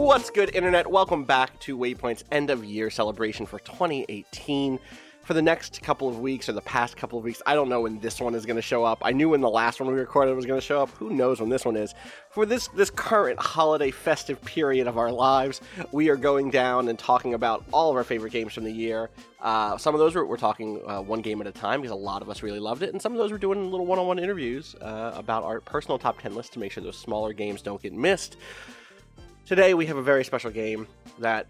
What's good, Internet? Welcome back to Waypoint's end of year celebration for 2018. For the next couple of weeks, or the past couple of weeks, I don't know when this one is going to show up. I knew when the last one we recorded was going to show up. Who knows when this one is? For this this current holiday festive period of our lives, we are going down and talking about all of our favorite games from the year. Uh, some of those we're, we're talking uh, one game at a time because a lot of us really loved it, and some of those we're doing little one-on-one interviews uh, about our personal top 10 list to make sure those smaller games don't get missed. Today we have a very special game that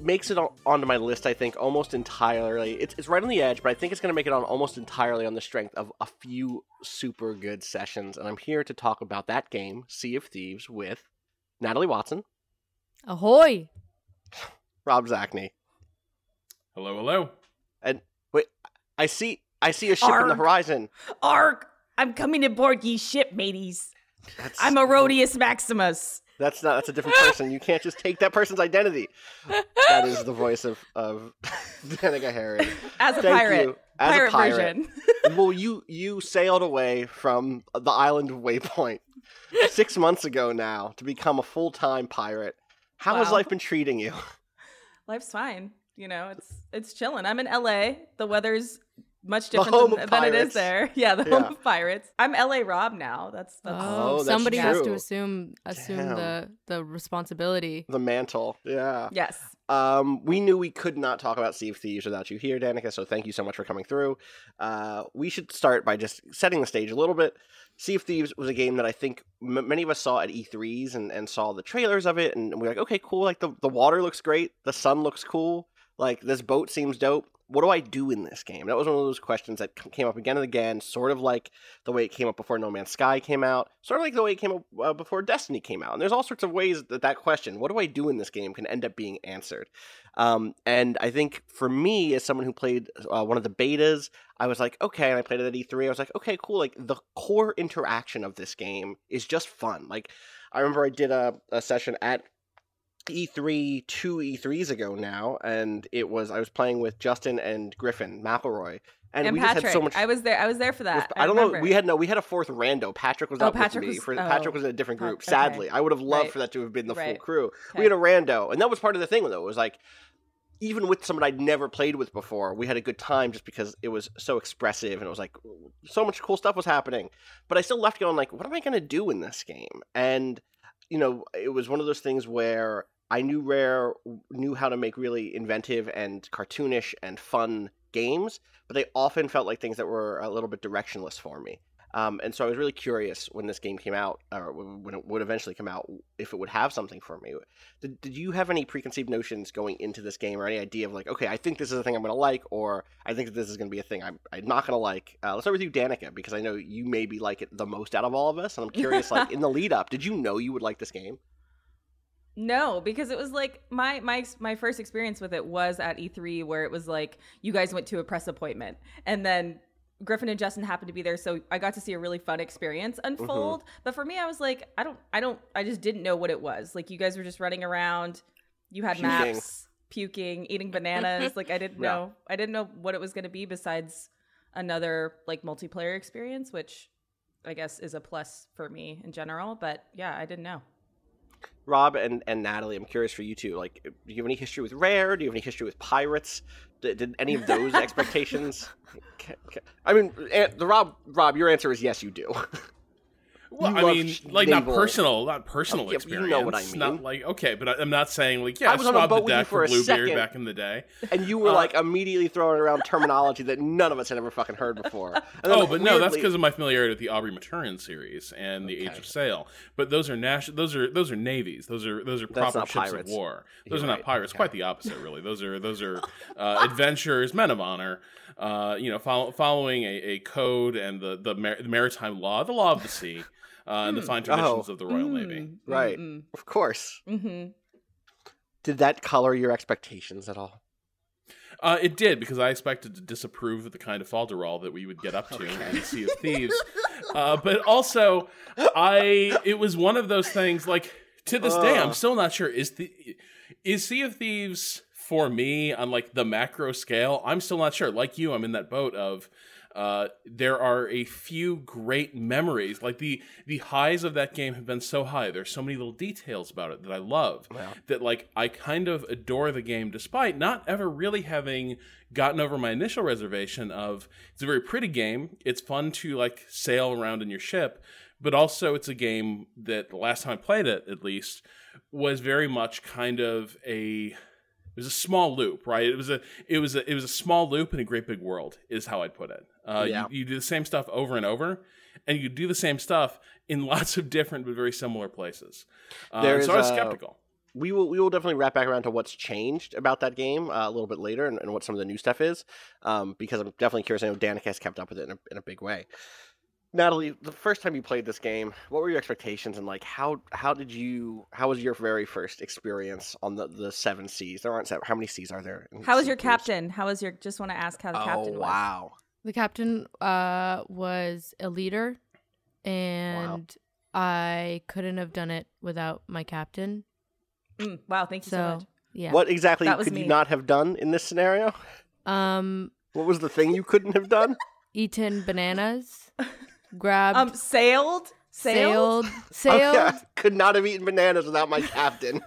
makes it onto my list. I think almost entirely. It's, it's right on the edge, but I think it's going to make it on almost entirely on the strength of a few super good sessions. And I'm here to talk about that game, Sea of Thieves, with Natalie Watson, Ahoy! Rob Zacny, Hello, hello. and wait. I see. I see a ship on the horizon. Arg! I'm coming aboard ye ship, mateys. That's, I'm Herodias Maximus. That's not. That's a different person. You can't just take that person's identity. That is the voice of of Danika Harrod. As a Thank pirate. you. As a pirate, pirate. version. well, you you sailed away from the island of Waypoint six months ago now to become a full time pirate. How has life been treating you? Life's fine. You know, it's it's chilling. I'm in LA. The weather's much different than, of than it pirates. is there. Yeah, the Yeah. home of pirates. I'm LA Rob now. That's that's Oh, that's somebody has to assume assume Damn. the the responsibility. The mantle, yeah. yes. Um, we knew we could not talk about Sea of Thieves without you here, Danika. So thank you so much for coming through. Uh, we should start by just setting the stage a little bit. Sea of Thieves was a game that I think m- many of us saw at E3s and, and saw the trailers of it, and we are like, okay, cool. Like the the water looks great, the sun looks cool. Like this boat seems dope. What do I do in this game? That was one of those questions that came up again and again, sort of like the way it came up before No Man's Sky came out, sort of like the way it came up uh, before Destiny came out. And there's all sorts of ways that that question, what do I do in this game, can end up being answered. Um, and I think for me, as someone who played uh, one of the betas, I was like, okay, and I played it at E3. I was like, okay, cool. Like the core interaction of this game is just fun. Like I remember I did a, a session at E3 two E3s ago now, and it was I was playing with Justin and Griffin McElroy, and, And, we Patrick. just had so much. I was there. I was there for that. I don't know. We had no. We had a fourth rando. Patrick was Oh, not Patrick with me. was- For, oh. Patrick was in a different group. okay. Sadly, I would have loved Right. for that to have been the full Right. crew. We had a rando, and that was part of the thing. Though it was like, even with someone I'd never played with before, we had a good time just because it was so expressive and it was like so much cool stuff was happening. But I still left going like, what am I going to do in this game? And you know, it was one of those things where I knew Rare knew how to make really inventive and cartoonish and fun games, but they often felt like things that were a little bit directionless for me. Um, and so I was really curious when this game came out, or when it would eventually come out, if it would have something for me. Did, did you have any preconceived notions going into this game, or any idea of like, okay, I think this is a thing I'm going to like, or I think that this is going to be a thing I'm, I'm not going to like? Uh, let's start with you, Danika, because I know you maybe like it the most out of all of us, and I'm curious, like in the lead up, did you know you would like this game? No, because it was like my my my first experience with it was at E3 where it was like you guys went to a press appointment and then Griffin and Justin happened to be there so I got to see a really fun experience unfold. Mm-hmm. But for me I was like I don't I don't I just didn't know what it was. Like you guys were just running around, you had Puking. maps, puking, eating bananas, like I didn't Yeah. know I didn't know what it was going to be besides another like multiplayer experience which I guess is a plus for me in general, but yeah, I didn't know. Rob and, and Natalie, I'm curious for you too. Like, do you have any history with Rare? Do you have any history with Pirates? Did, did any of those expectations? I mean, eh, the Rob, Rob, your answer is yes, you do. Well, I mean, like not personal, not personal Oh, yeah, experience. you know what I mean? Not like okay, but I, I'm not saying like yeah, I I, was on a boat the with you deck for a Bluebeard second. back in the day. and you were Uh, like immediately throwing around terminology that none of us had ever fucking heard before. Oh, but no, that's because of my familiarity with the Aubrey Maturin series and the Age of Sail. But those are national. Those are those are navies. Those are those are proper ships pirates. of war. Those You're are not right. pirates. Okay. Quite the opposite, really. Those are those are uh, adventurers, men of honor. Uh, you know, follow, following a, a code and the the, mar- the maritime law, the law of the sea, uh, and the fine traditions Oh. of the Royal Navy. Right. Mm, Of course. mm, mm-hmm. Did that color your expectations at all? Uh, it did because I expected to disapprove of the kind of falderall that we would get up to in Sea of Thieves. Uh, but also, I it was one of those things. Like to this day, I'm still not sure is the is Sea of Thieves for me on like the macro scale. I'm still not sure. Like you, I'm in that boat of. Uh, there are a few great memories. Like the the highs of that game have been so high. There's so many little details about it that I love Well, that like I kind of adore the game despite not ever really having gotten over my initial reservation of it's a very pretty game. It's fun to like sail around in your ship, but also it's a game that the last time I played it at least was very much kind of a it was a small loop, right? It was a it was a it was a small loop in a great big world is how I'd put it. Uh, Yeah. you, you do the same stuff over and over, and you do the same stuff in lots of different but very similar places. Uh, There so I was a- skeptical. we will we will definitely wrap back around to what's changed about that game uh, a little bit later and, and what some of the new stuff is um, because I'm definitely curious. I know Danika has kept up with it in a, in a big way. Natalie, the first time you played this game, what were your expectations and like how how did you how was your very first experience on the the seven seas? There aren't seven. How many seas are there? How was your of Thieves? captain? How was your? Just want to ask how the Oh captain was. wow! The captain uh, was a leader, and I couldn't have done it without my captain. Mm, wow, thank you so, So much. yeah. What exactly could me. you not have done in this scenario? Um, What was the thing you couldn't have done? eaten bananas, grabbed, Um, sailed, sailed. sailed, Oh, sailed. yeah, could not have eaten bananas without my captain.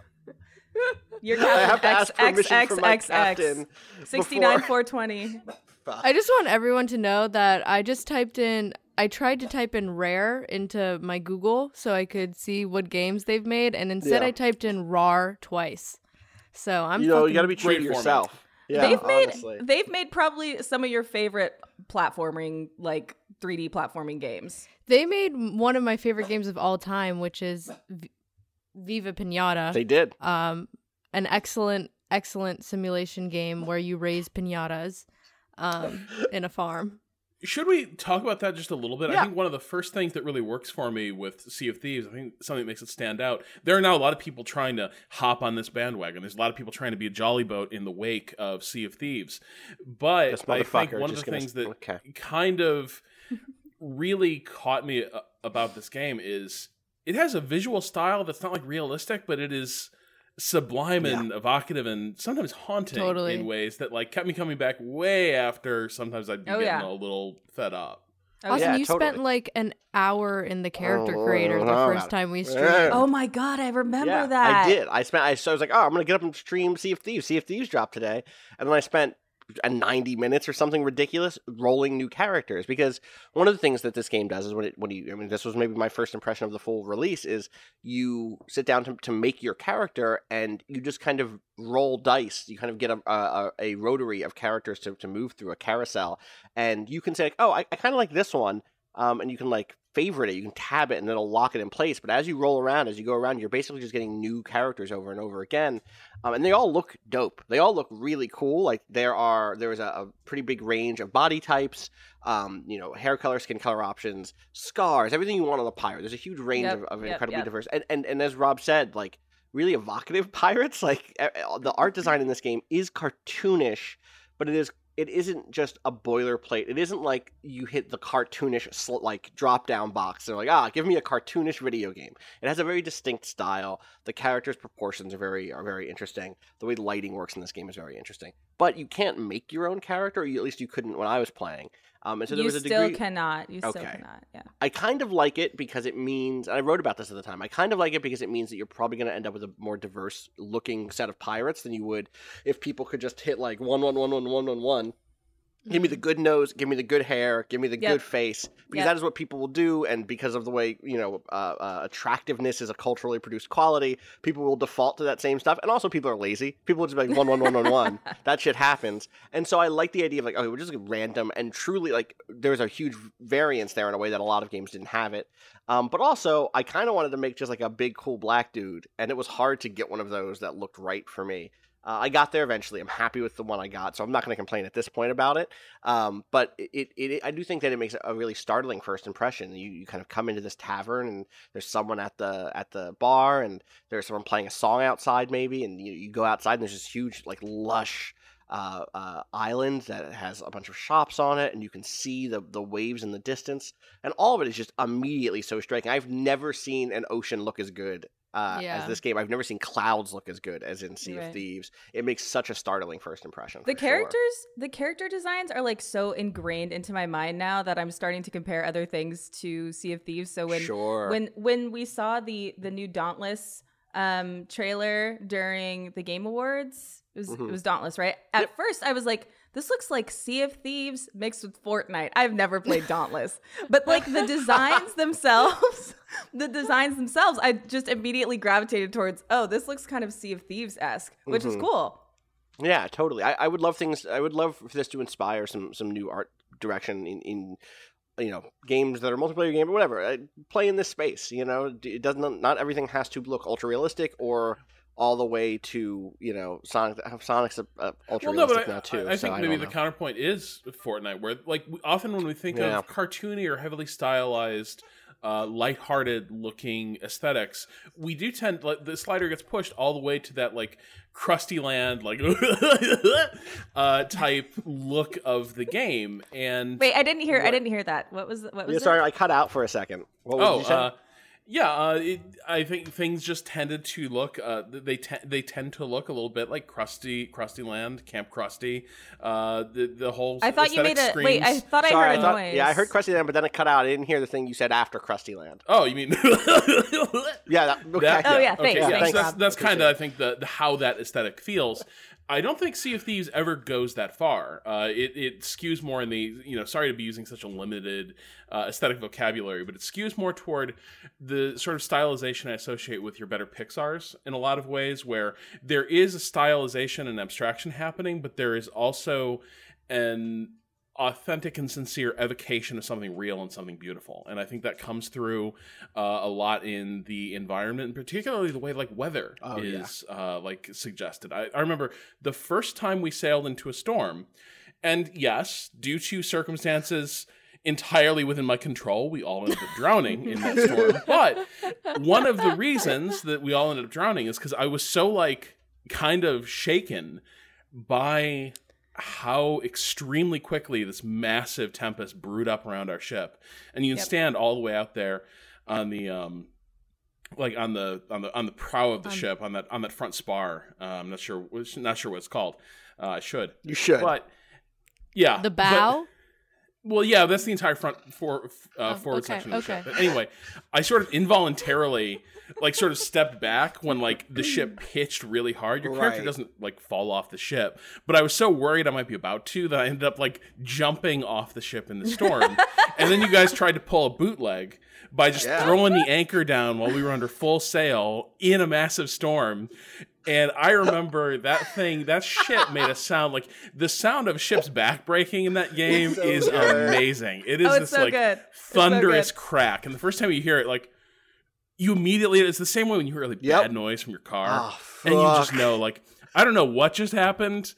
Your I have to captain ask permission from my XXXX. captain. Sixty nine four twenty. I just want everyone to know that I just typed in. I tried to type in rare into my Google so I could see what games they've made, and instead Yeah. I typed in RAR twice. So I'm you know, you got to be true to yourself. Yeah, they've made they've made probably some of your favorite platforming like 3D platforming games. They made one of my favorite games of all time, which is v- Viva Pinata. They did. um, an excellent, excellent simulation game where you raise pinatas um, in a farm. Should we talk about that just a little bit? Yeah. I think one of the first things that really works for me with Sea of Thieves, I think something that makes it stand out. There are now a lot of people trying to hop on this bandwagon. There's a lot of people trying to be a jolly boat in the wake of Sea of Thieves. But I think one of the things that okay. kind of really caught me uh, about this game is it has a visual style that's not like realistic, but it is sublime and evocative and sometimes haunting Totally. in ways that like kept me coming back way after sometimes I'd be Oh, getting yeah. a little fed up. Oh, Austin, yeah, you totally. spent like an hour in the character Oh, creator the oh, first time we streamed. Oh my god, I remember yeah, that. I did. I spent. I, so I was like, oh, I'm gonna get up and stream Sea of Thieves. Sea of Thieves dropped today, and then I spent a 90 minutes or something ridiculous rolling new characters. Because one of the things that this game does is when it when you I mean this was maybe my first impression of the full release is you sit down to, to make your character and you just kind of roll dice. You kind of get a a, a rotary of characters to, to move through a carousel. And you can say like, oh I, I kind of like this one um, and you can like favorite it you can tab it and it'll lock it in place. But as you roll around as you go around you're basically just getting new characters over and over again. Um, and they all look dope. They all look really cool. Like there are there is a, a pretty big range of body types um, you know hair color skin color options scars everything you want on a pirate. There's a huge range Yep, of, of yep, incredibly yep. diverse. And, and and as rob said like really evocative pirates. Like the art design in this game is cartoonish but it is it isn't just a boilerplate. It isn't like you hit the cartoonish sl- like drop down box. They're like, ah, give me a cartoonish video game. It has a very distinct style. The characters' proportions are very are very interesting. The way the lighting works in this game is very interesting. But you can't make your own character. Or you, at least you couldn't when I was playing. Um, and so there you was a still cannot. You still Okay. cannot. Yeah. I kind of like it because it means, and I wrote about this at the time. I kind of like it because it means that you're probably going to end up with a more diverse looking set of pirates than you would if people could just hit like one one one one one one one Give me the good nose, give me the good hair, give me the Yep. good face, because Yep. that is what people will do. And because of the way you know, uh, uh, attractiveness is a culturally produced quality, people will default to that same stuff. And also, people are lazy. People will just be like one, one, one, one, one. That shit happens. And so I like the idea of like, okay, we're just gonna random and truly like there's a huge variance there in a way that a lot of games didn't have it. Um, but also, I kind of wanted to make just like a big, cool black dude, and it was hard to get one of those that looked right for me. Uh, I got there eventually. I'm happy with the one I got, so I'm not going to complain at this point about it. Um, but it, it, it, I do think that it makes a really startling first impression. You, you kind of come into this tavern, and there's someone at the at the bar, and there's someone playing a song outside, maybe, and you, you go outside, and there's this huge, like, lush uh, uh, island that has a bunch of shops on it, and you can see the the waves in the distance, and all of it is just immediately so striking. I've never seen an ocean look as good uh, as this game. I've never seen clouds look as good as in Sea Right. of Thieves. It makes such a startling first impression. the for sure. characters the character designs are like so ingrained into my mind now that i'm starting to compare other things to sea of thieves so when sure. when when we saw the the new dauntless um trailer during the game awards it was Mhm. it was dauntless right at Yep. first i was like this looks like sea of thieves mixed with fortnite i've never played dauntless but like the designs themselves the designs themselves i just immediately gravitated towards oh this looks kind of sea of thieves-esque which is Mhm. cool Yeah, totally. I, I would love things. I would love for this to inspire some some new art direction in, in you know games that are multiplayer game or whatever. I, play in this space. You know, it doesn't. Not everything has to look ultra realistic or all the way to you know Sonic. Sonic's uh, ultra Well, no, realistic but now I, too. I, I so think maybe the know. counterpoint is Fortnite, where like often when we think Yeah. of cartoony or heavily stylized, uh, lighthearted looking aesthetics, we do tend like the slider gets pushed all the way to that like crusty land like uh, type look of the game. And Wait, I didn't hear. I didn't hear that. What was? What was? Yeah, it? sorry, I cut out for a second. What was oh, you say? uh, yeah. Uh, it, I think things just tended to look. Uh, they te- they tend to look a little bit like crusty, crusty land, Camp Crusty. Uh, the the whole. I thought you made aesthetic a. Wait, I screams- thought I heard I a thought, noise. yeah, I heard Krusty Land, but then it cut out. I didn't hear the thing you said after Krusty Land. Oh, you mean Yeah, that, okay. that? Oh, yeah, Okay, thanks, yeah, thanks, so that's that's kind of I think the, the how that aesthetic feels. I don't think Sea of Thieves ever goes that far. Uh, it it skews more in the you know sorry to be using such a limited uh, aesthetic vocabulary, but it skews more toward the sort of stylization I associate with your better Pixar's in a lot of ways, where there is a stylization and abstraction happening, but there is also an authentic and sincere evocation of something real and something beautiful. And i think that comes through uh, a lot in the environment and particularly the way like weather Oh, yeah. is uh, like suggested. I, I remember the first time we sailed into a storm and yes due to circumstances entirely within my control we all ended up drowning in that storm. But one of the reasons that we all ended up drowning is because i was so like kind of shaken by how extremely quickly this massive tempest brewed up around our ship and you can Yep. stand all the way out there on the um like on the on the on the prow of the On- ship on that on that front spar uh, i'm not sure not sure what it's called uh, i should You should. but yeah The but- bow? Well, yeah, that's the entire front for, uh, Oh, forward okay, section of the okay. ship. But anyway, I sort of involuntarily, like, sort of stepped back when like the ship pitched really hard. Your character Right. doesn't like fall off the ship, but I was so worried I might be about to that I ended up like jumping off the ship in the storm. and then you guys tried to pull a bootleg by just Yeah. throwing the anchor down while we were under full sail in a massive storm. And I remember that thing, that ship made a sound like the sound of ships back breaking in that game so is good. amazing. It is Oh, this so like good. It's so thunderous crack. And the first time you hear it, like you immediately it's the same way when you hear like Yep. bad noise from your car. Oh, and you just know, like, I don't know what just happened,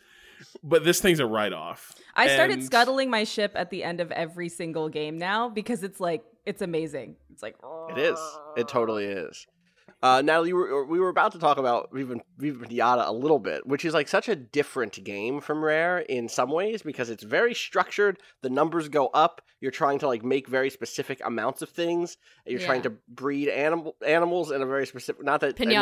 but this thing's a write off. I started And- scuttling my ship at the end of every single game now because it's like it's amazing. It's like It is. It totally is. Uh, Natalie, we were, we were about to talk about Viva, Viva Pinata a little bit, which is like such a different game from Rare in some ways because it's very structured. The numbers go up. You're trying to like make very specific amounts of things. You're trying to breed animal animals in a very specific. Not that I mean,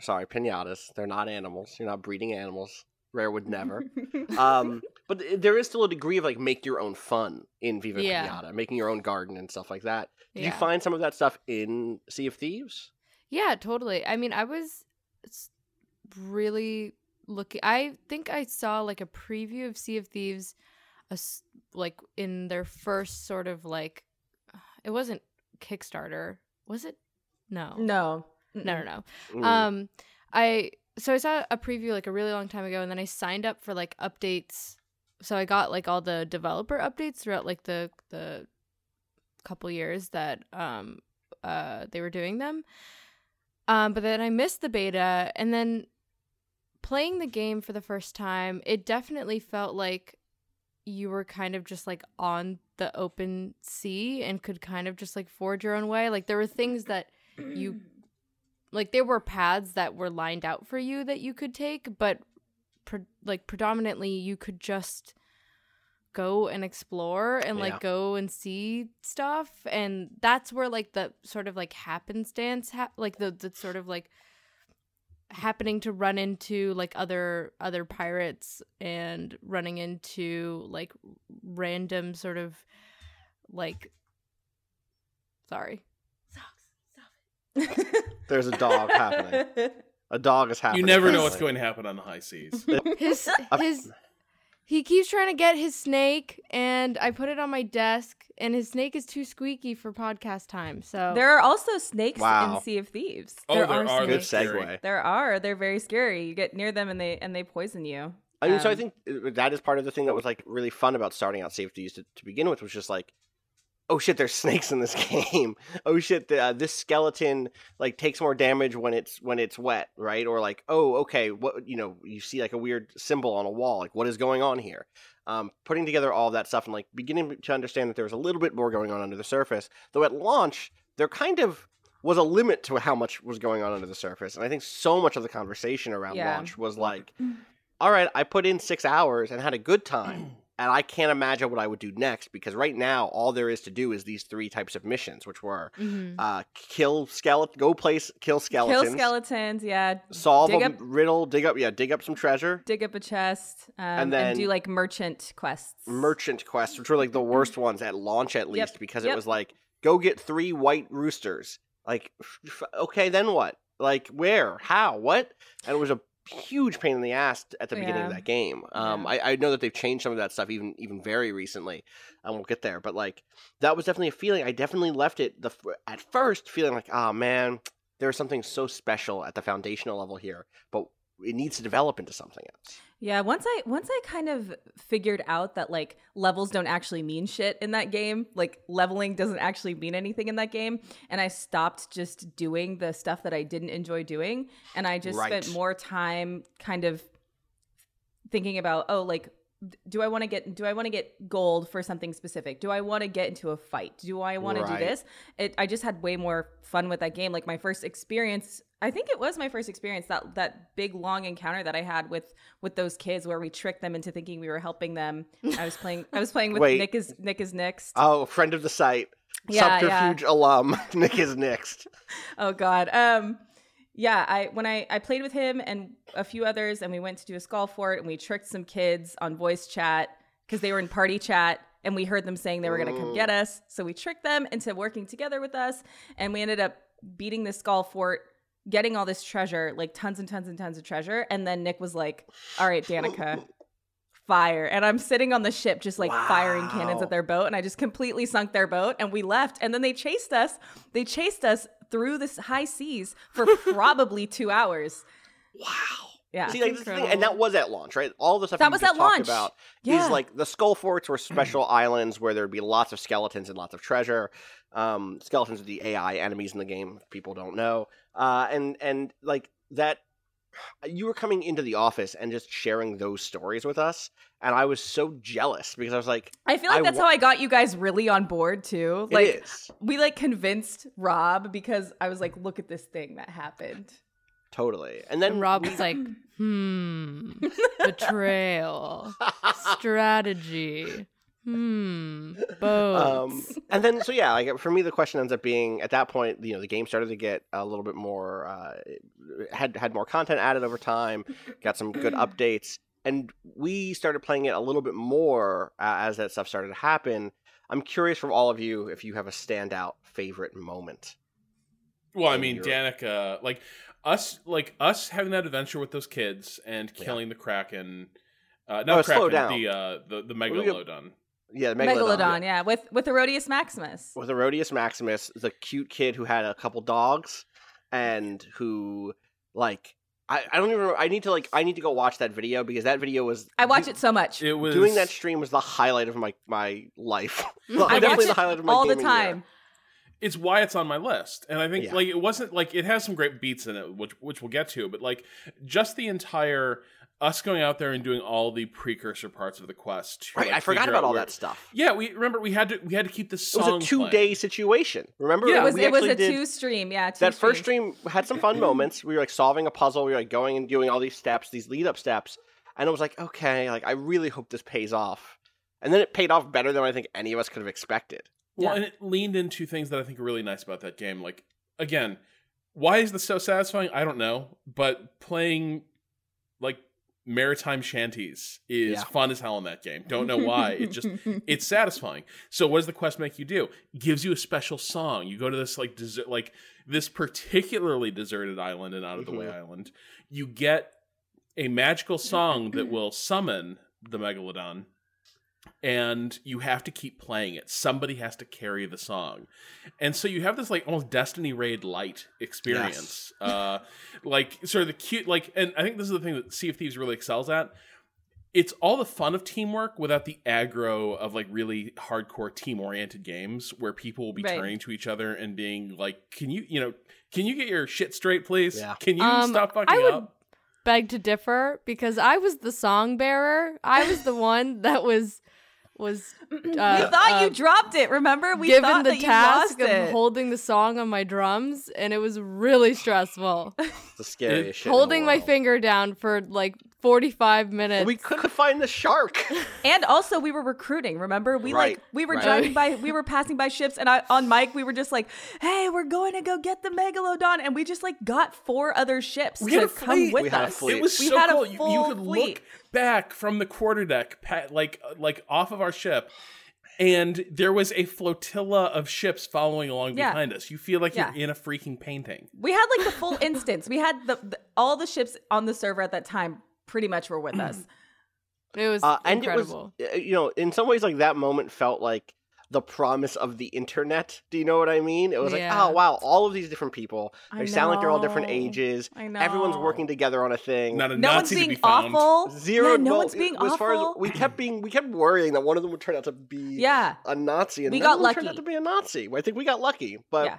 sorry, pinatas. They're not animals. You're not breeding animals. Rare would never. um, but there is still a degree of like make your own fun in Viva Yeah. Pinata, making your own garden and stuff like that. Did you find some of that stuff in Sea of Thieves? Yeah, totally. I mean, I was really looking. I think I saw like a preview of Sea of Thieves a s- like in their first sort of like it wasn't Kickstarter, was it? No. No. No, no, no. Mm. Um, I so I saw a preview like a really long time ago, and then I signed up for like updates. So I got like all the developer updates throughout like the the couple years that um uh they were doing them. Um, but then I missed the beta, and then playing the game for the first time, it definitely felt like you were kind of just like on the open sea and could kind of just like forge your own way. Like there were things that you like there were paths that were lined out for you that you could take but pre- like predominantly you could just go and explore and Yeah. like go and see stuff and that's where like the sort of like happenstance ha- like the the sort of like happening to run into like other other pirates and running into like random sort of like sorry There's a dog happening. A dog is happening. You never know what's going to happen on the high seas. his his he keeps trying to get his snake and i put it on my desk and his snake is too squeaky for podcast time so There are also snakes Wow. in Sea of Thieves. Oh, There there, are are. some- Good segue. There are. They're very scary. You get near them and they and they poison you. I mean, so I Um, think uh, that is part of the thing that was like really fun about starting out safeties to, to begin with was just like, oh shit, there's snakes in this game. oh shit, the, uh, this skeleton like takes more damage when it's when it's wet, right? Or like, oh okay, what you know, you see like a weird symbol on a wall, like what is going on here? Um, putting together all that stuff and like beginning to understand that there was a little bit more going on under the surface. Though at launch, there kind of was a limit to how much was going on under the surface, and I think so much of the conversation around Yeah. launch was like all right, I put in six hours and had a good time. And I can't imagine what I would do next because right now all there is to do is these three types of missions, which were Mhm. uh, kill skeleton, go place, kill skeletons, kill skeletons. Yeah. solve dig a up riddle, dig up, yeah, dig up some treasure, dig up a chest um, and, then- do like merchant quests. merchant quests, which were like the worst ones at launch at least because it was like go get three white roosters. Like, okay, then what? Like, where? How? What? And it was a huge pain in the ass at the beginning of that game. Um, Yeah. I, I know that they've changed some of that stuff even even very recently, and we'll get there. But like, that was definitely a feeling. I definitely left it the at first feeling like, oh man, there's something so special at the foundational level here, but it needs to develop into something else. Yeah, once I once I kind of figured out that like levels don't actually mean shit in that game, like leveling doesn't actually mean anything in that game, and I stopped just doing the stuff that I didn't enjoy doing, and I just Right. spent more time kind of thinking about oh like do I want to get do I want to get gold for something specific? Do I want to get into a fight? Do I want to do this? It I just had way more fun with that game. Like my first experience, I think it was my first experience that that big long encounter that I had with with those kids where we tricked them into thinking we were helping them. I was playing I was playing with Wait. Nick is Nick is next. Oh, friend of the site, Yeah, subterfuge alum, Nick is next. oh god um yeah i when i i played with him and a few others and we went to do a skull fort and we tricked some kids on voice chat because they were in party chat and we heard them saying they were going to come get us. So we tricked them into working together with us and we ended up beating the skull fort getting all this treasure like tons and tons and tons of treasure. And then nick was like all right danika fire. And i'm sitting on the ship just like firing cannons at their boat and i just completely sunk their boat and we left. And then they chased us. They chased us through the high seas for probably two hours Wow. yeah See, like, this thing, and that was at launch, right? All the stuff That was at launch. about Yeah. is like the skull forts were special islands where there'd be lots of skeletons and lots of treasure. Um, skeletons are the AI enemies in the game. if People don't know, uh, and and like that. You were coming into the office and just sharing those stories with us, and I was so jealous because I was like, i feel like I that's wa- how i got you guys really on board too. Like is. we like convinced rob because i was like look at this thing that happened. Totally." And then and rob was like hmm betrayal strategy hmm boats um, and then so yeah like for me the question ends up being at that point you know the game started to get a little bit more uh, had had more content added over time got some good updates and we started playing it a little bit more uh, as that stuff started to happen i'm curious from all of you if you have a standout favorite moment Well, I mean, your- Danika, like us, like us having that adventure with those kids and Yeah. killing the kraken. Uh, No, not slow Kraken, down. the uh, the the We megalodon. Yeah, the Megalodon. Megalodon, yeah, with with Herodias Maximus. with Herodias Maximus, the cute kid who had a couple dogs, and who like I, I don't even remember, I need to like I need to go watch that video because that video was I watch it so much. It was doing that stream was the highlight of my my life. Mm-hmm. Well, I definitely watch the highlight of my all the gaming year. time. it's why it's on my list and i think Yeah. like it wasn't like it has some great beats in it which which we'll get to but like just the entire us going out there and doing all the precursor parts of the quest to, Right, like, I forgot about all where- that stuff. yeah we remember we had to we had to keep the song. It was a two playing. day situation. Remember? Yeah, It was we it was a two stream, yeah. Two that first stream had some fun moments. We were like solving a puzzle. We were like going and doing all these steps, these lead up steps, and it was like, okay, like I really hope this pays off. And then it paid off better than I think any of us could have expected. well Yeah. and it leaned into things that i think are really nice about that game like again why is this so satisfying i don't know but playing like maritime shanties is Yeah. fun as hell in that game don't know why it just it's satisfying. So what does the quest make you do? It gives you a special song. You go to this like desert, like this particularly deserted island and out of the way Mhm. island. You get a magical song that will summon the megalodon, and you have to keep playing it. Somebody has to carry the song, and so you have this like almost Destiny raid light experience. Uh, like sort of the cute like, and I think this is the thing that Sea of Thieves really excels at it's all the fun of teamwork without the aggro of like really hardcore team oriented games where people will be Right. turning to each other and being like, "Can you, you know, can you get your shit straight, please? Yeah. Can you Um, stop fucking I would up?" beg to differ because I was the song bearer. I was the one that was was uh, we thought you uh, dropped it. Remember, we given thought the that you task lost of it. holding the song on my drums, and it was really stressful. It's the scariest It- shit. in the holding my finger down for like forty five minutes. We couldn't find the shark. And also, we were recruiting. Remember, we Right, like we were right. driving by, we were passing by ships, and I, on mic, we were just like, "Hey, we're going to go get the megalodon," and we just like got four other ships We to had a come fleet. with We had a us. fleet. It was we so had cool. a You- full you, could fleet. look back from the quarterdeck, pa- like uh, like off of our ship, and there was a flotilla of ships following along Yeah. behind us. You feel like Yeah. you're in a freaking painting. We had like the full instance. We had the, the all the ships on the server at that time pretty much were with us. it was Uh, and incredible. it was, uh, you know, in some ways, like that moment felt like the promise of the internet. Do you know what I mean? It was like, oh wow, all of these different people. I They sound like they're all different ages. I know. Everyone's working together on a thing. Not a No one's Nazi to being be found. awful. Zero. Yeah, no well, one's being as far as we kept being, we kept worrying that one of them would turn out to be Yeah, a Nazi, and We got of them turned lucky. out to be a Nazi. I think we got lucky, but yeah.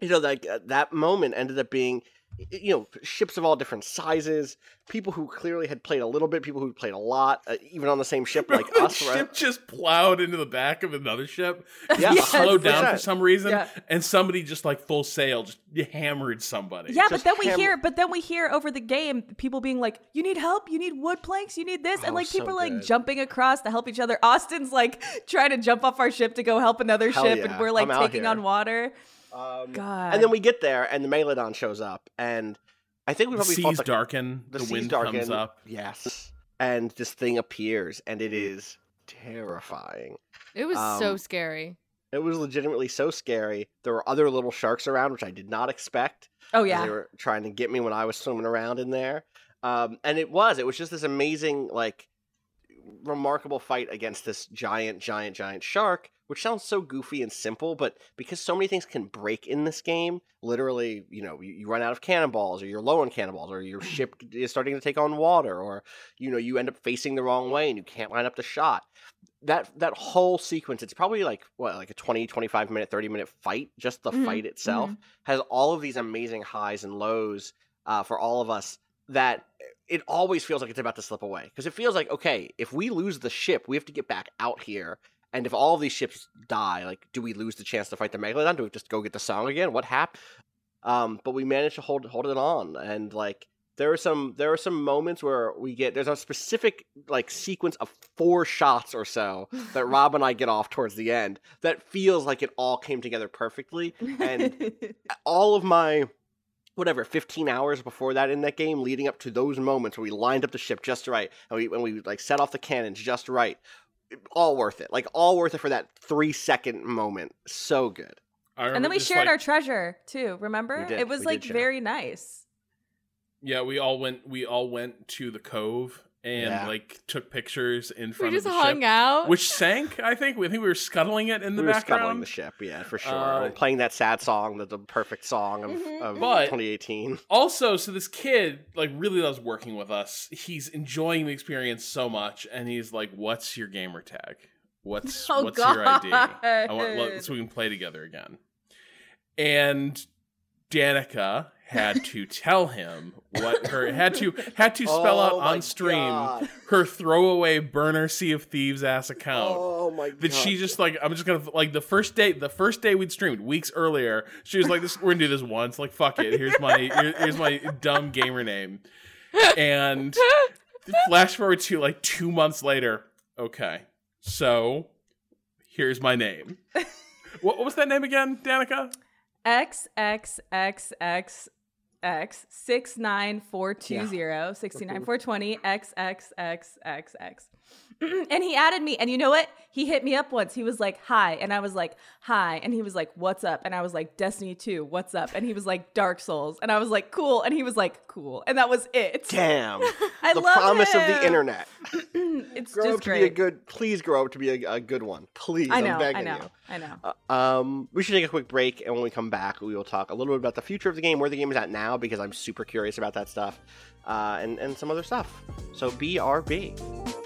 you know, like uh, that moment ended up being, y- you know, ships of all different sizes, people who clearly had played a little bit, people who played a lot, uh, even on the same ship like the us. right? ship just plowed into the back of another ship. Yeah, Yes. slowed down for some reason, Yeah. and somebody just like full sail just hammered somebody. Yeah, but Just then we hammer- hear, but then we hear over the game people being like, "You need help? You need wood planks? You need this?" and Oh, like people so are like jumping across to help each other. Austin's like trying to jump off our ship to go help another Hell ship, yeah. and we're like I'm taking on water. Um, God. And then we get there, and the Megalodon shows up, and I think we the probably fought seas the, darken, the, the seas wind darken. comes up. Yes, and this thing appears, and it is terrifying. it was so um, scary. It was legitimately so scary. There were other little sharks around, which I did not expect. Oh yeah, They were trying to get me when I was swimming around in there. Um, and it was. It was just this amazing, like, remarkable fight against this giant, giant, giant shark, which sounds so goofy and simple, but because so many things can break in this game, literally, you know, you, you run out of cannonballs, or you're low on cannonballs, or your ship is starting to take on water, or, you know, you end up facing the wrong way and you can't line up the shot. That that whole sequence, it's probably like what, like a 20, 25 minute, 30 minute fight, just the Mhm, fight itself has all of these amazing highs and lows uh, for all of us that it always feels like it's about to slip away because it feels like okay if we lose the ship we have to get back out here and if all of these ships die like do we lose the chance to fight the megalodon? Do we just go get the song again? What happened um, but we managed to hold hold it on. And like there are some there are some moments where we get there's a specific like sequence of four shots or so that Rob and I get off towards the end that feels like it all came together perfectly. And all of my whatever 15 hours before that in that game leading up to those moments where we lined up the ship just right and we when we like set off the cannons just right all worth it like all worth it for that three second moment so good and then we shared like- our treasure too. Remember? Did, It was we like very nice. Yeah, we all went. We all went to the cove, and Yeah. like took pictures in We front just of the hung ship, out. which sank. I think we I think we were scuttling it in the we were scuttling the ship, yeah, for sure. Uh, Playing that sad song, the, the perfect song of, Mhm. of But- 2018. also, so this kid like really loves working with us. He's enjoying the experience so much, and he's like, "What's your gamer tag? What's Oh, what's your ID? I want so we can play together again." And Danika had to tell him what her had to had to spell out Oh my on stream God. her throwaway burner Sea of Thieves ass account. Oh my god. That she just like I'm just gonna like the first day the first day we'd streamed weeks earlier she was like this we're gonna do this once like fuck it here's my here- here's my dumb gamer name and flash forward to like two months later okay so here's my name what, what was that name again Danika X X X X X six nine four two zero sixty nine four twenty X X X X X. And he added me, and you know what? He hit me up once. He was like, "Hi," and I was like, "Hi," and he was like, "What's up?" And I was like, "Destiny two, what's up?" And he was like, "Dark Souls," and I was like, "Cool," and he was like, "Cool," and that was it. Damn. I the love promise of the internet. it's Grow just up to great. be a good. Please grow up to be a, a good one. Please. I I'm know, begging I know, you. I know. Uh, um, we should take a quick break, and when we come back, we will talk a little bit about the future of the game, where the game is at now, because I'm super curious about that stuff, uh, and and some other stuff. So BRB.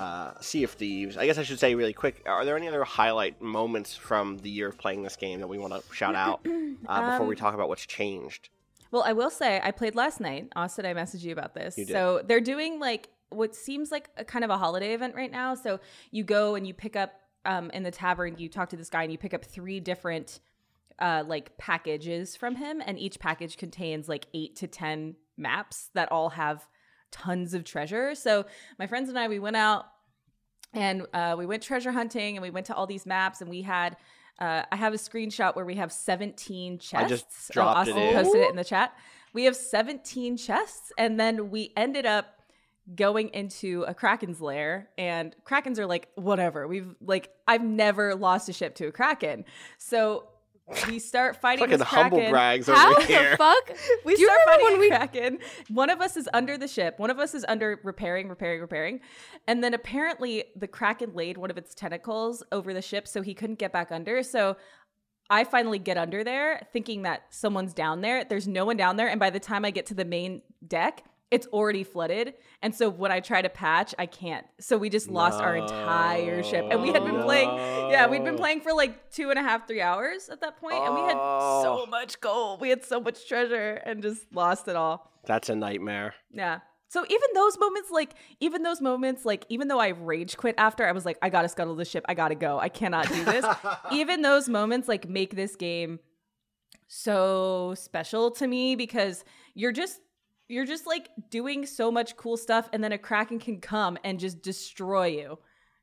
uh, Sea of Thieves. I guess I should say really quick: Are there any other highlight moments from the year of playing this game that we want to shout out uh, before we Um, talk about what's changed? Well, I will say I played last night. Austin, I messaged you about this. You. So they're doing like what seems like a kind of a holiday event right now. So you go and you pick up um, in the tavern. You talk to this guy and you pick up three different uh, like packages from him, and each package contains like eight to ten maps that all have tons of treasure. So my friends and I we went out and uh, we went treasure hunting and we went to all these maps and we had uh, i have a screenshot where we have 17 chests I just Oh, dropped it Austin in. posted it in the chat. We have 17 chests and then we ended up going into a kraken's lair and krakens are like whatever. We've like i've never lost a ship to a kraken. So we start fighting Fucking this humble kraken. brags How over the fuck? We Do start remember fighting when a we- Kraken. One of us is under the ship. One of us is under repairing, repairing, repairing. And then apparently the Kraken laid one of its tentacles over the ship so he couldn't get back under. So I finally get under there thinking that someone's down there. There's no one down there. And by the time I get to the main deck, it's already flooded. And so when I try to patch, I can't. So we just lost our entire ship. And we had been playing, yeah, we'd been playing for like two and a half, three hours at that point, And we had Oh. so much gold. We had so much treasure and just lost it all. That's a nightmare. Yeah. So even those moments, like even those moments, like even though I rage quit after, I was like, I gotta scuttle the ship. I gotta go. I cannot do this. even those moments, like make this game so special to me because you're just you're just like doing so much cool stuff, and then a kraken can come and just destroy you.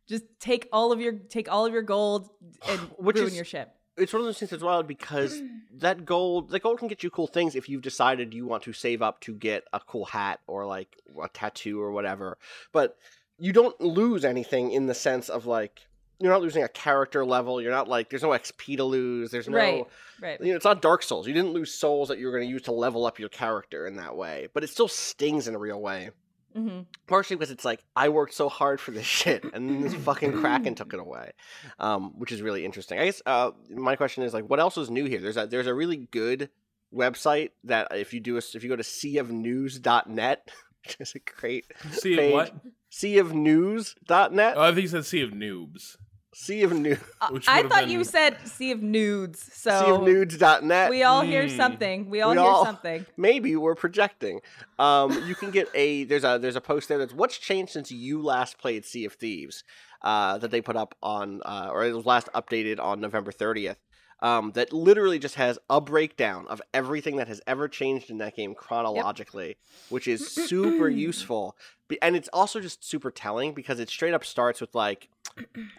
Just take all of your take all of your gold and Which ruin is- your ship. It's one of those things that's wild because that gold, that gold can get you cool things if you've decided you want to save up to get a cool hat or like a tattoo or whatever. But you don't lose anything in the sense of like you're not losing a character level. You're not like there's no XP to lose. There's no Right. Right. you know, it's not Dark Souls. You didn't lose souls that you were going to use to level up your character in that way, but it still stings in a real way. hmm Partially because it's like I worked so hard for this shit, and then this fucking kraken took it away, um, which is really interesting. I guess uh, my question is like, what else is new here? There's a there's a really good website that if you do a, if you go to seaofnews.net, which is a great See page. what? seaofnews.net. Oh, I think you said Sea of Noobs. Sea of Nudes. Which I thought been- you said Sea of Nudes. So SeaofNudes.net. we all hear Hmm. something. We all We hear all- something. Maybe we're projecting. Um, you can get a there's a there's a post there that's what's changed since you last played Sea of Thieves, uh, that they put up on uh, or it was last updated on November 30th. Um, that literally just has a breakdown of everything that has ever changed in that game chronologically, which is super useful. And it's also just super telling because it straight up starts with like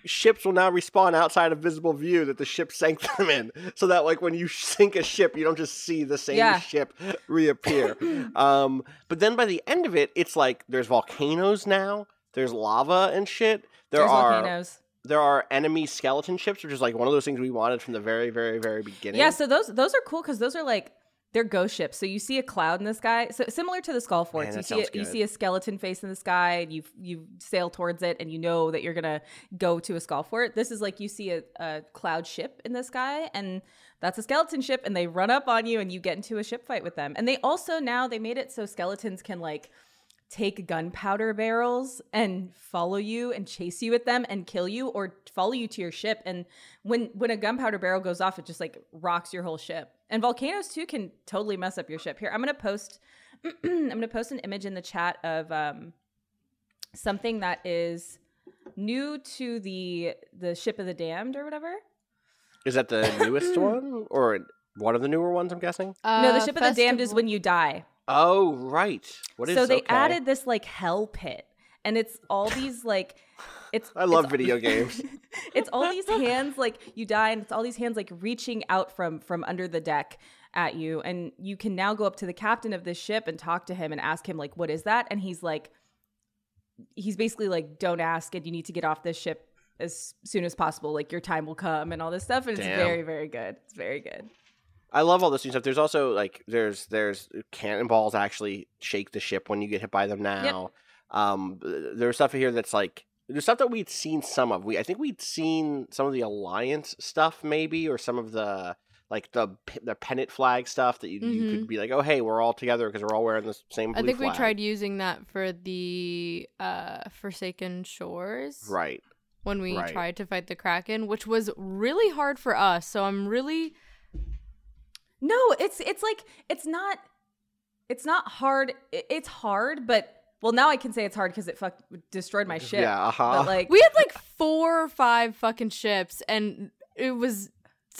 ships will now respawn outside of visible view that the ship sank them in, so that like when you sink a ship, you don't just see the same Yeah. ship reappear. um, but then by the end of it, it's like there's volcanoes now, there's lava and shit. There There's are volcanoes. there are enemy skeleton ships, which is like one of those things we wanted from the very, very, very beginning. Yeah, so those those are cool because those are like they're ghost ships. So you see a cloud in the sky, so similar to the skull forts. Man, you see a, you see a skeleton face in the sky, and you you sail towards it, and you know that you're gonna go to a skull fort. This is like you see a, a cloud ship in the sky, and that's a skeleton ship, and they run up on you, and you get into a ship fight with them. And they also now they made it so skeletons can like take gunpowder barrels and follow you and chase you with them and kill you or follow you to your ship and when when a gunpowder barrel goes off it just like rocks your whole ship and volcanoes too can totally mess up your ship here i'm gonna post i'm gonna post an image in the chat of um something that is new to the the ship of the damned or whatever is that the newest one or one of the newer ones? I'm guessing. no the Uh, ship of the damned is when you die Oh right. What is so they okay. added this like hell pit and it's all these like it's I love it's- video games. it's all these hands like you die and it's all these hands like reaching out from from under the deck at you and you can now go up to the captain of this ship and talk to him and ask him like what is that and he's like he's basically like don't ask and you need to get off this ship as soon as possible like your time will come and all this stuff and it's Damn. very very good it's very good I love all this new stuff. There's also like there's there's cannonballs actually shake the ship when you get hit by them now. Um, there's stuff here that's like there's stuff that we'd seen some of. We I think we'd seen some of the alliance stuff maybe, or some of the like the the pennant flag stuff that you, you could be like, oh hey, we're all together because we're all wearing the same. I think we tried using that for the uh, Forsaken Shores right. when we right. tried to fight the Kraken, which was really hard for us. So I'm really no it's it's like it's not it's not hard it's hard but well now i can say it's hard because it fucked destroyed my ship Yeah, uh-huh. but like we had like four or five fucking ships, and it was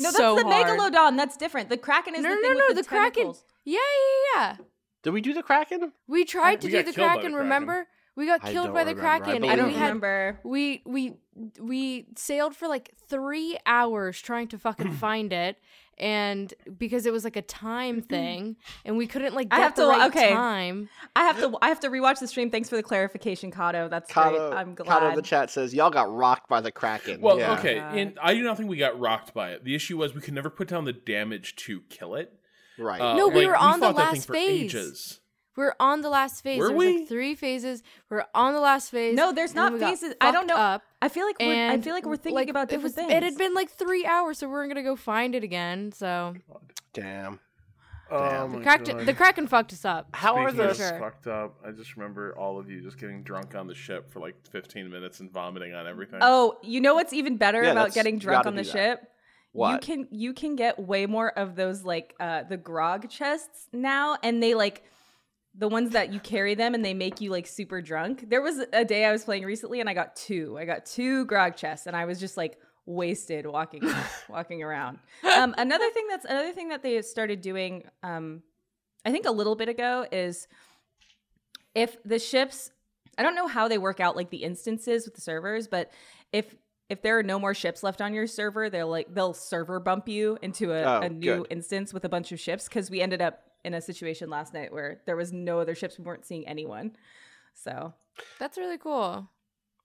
No, that's so the hard. megalodon. That's different. The kraken is No, the no, thing no, no. the, The, Kraken. Yeah, yeah, yeah. Did we do the Kraken? We tried to We do the killed by the Kraken. Kraken. Remember? We got I killed by the remember. I Kraken. believe I and don't we had remember. we we we sailed for like three hours trying to fucking find it and because it was like a time thing and we couldn't like I have the to- right okay. time I have to. I have to rewatch the stream. Thanks for the clarification, Kato. That's Kato, great. I'm glad. Kato in the chat says y'all got rocked by the Kraken. Well, Yeah. okay, God. and I do not think we got rocked by it. The issue was we could never put down the damage to kill it. Right. Uh, No, we like, were on the fought that thing last for phase. Ages. we're on the last phase Were there's like we? three phases we're on the last phase no, there's not phases. I don't know. up, I feel like we're, I feel like we're thinking like, about it different was, things. it had been like three hours so we are gonna go find it again so Damn. Oh the kraken the kraken fucked us up How are Speaking the Sure. fucked up? I just remember all of you just getting drunk on the ship for like 15 minutes and vomiting on everything. Oh, you know what's even better Yeah, about getting drunk on the that. ship? You What? can you can get way more of those like uh the grog chests now and they like the ones that you carry them and they make you like super drunk. There was a day I was playing recently and I got two. I got two grog chests and I was just like wasted walking walking around. Um another thing that's another thing that they started doing um I think a little bit ago is if the ships I don't know how they work out like the instances with the servers, but if if there are no more ships left on your server, they'll like they'll server bump you into a, Oh, a new good. instance with a bunch of ships because we ended up in a situation last night where there was no other ships. We weren't seeing anyone. So that's really cool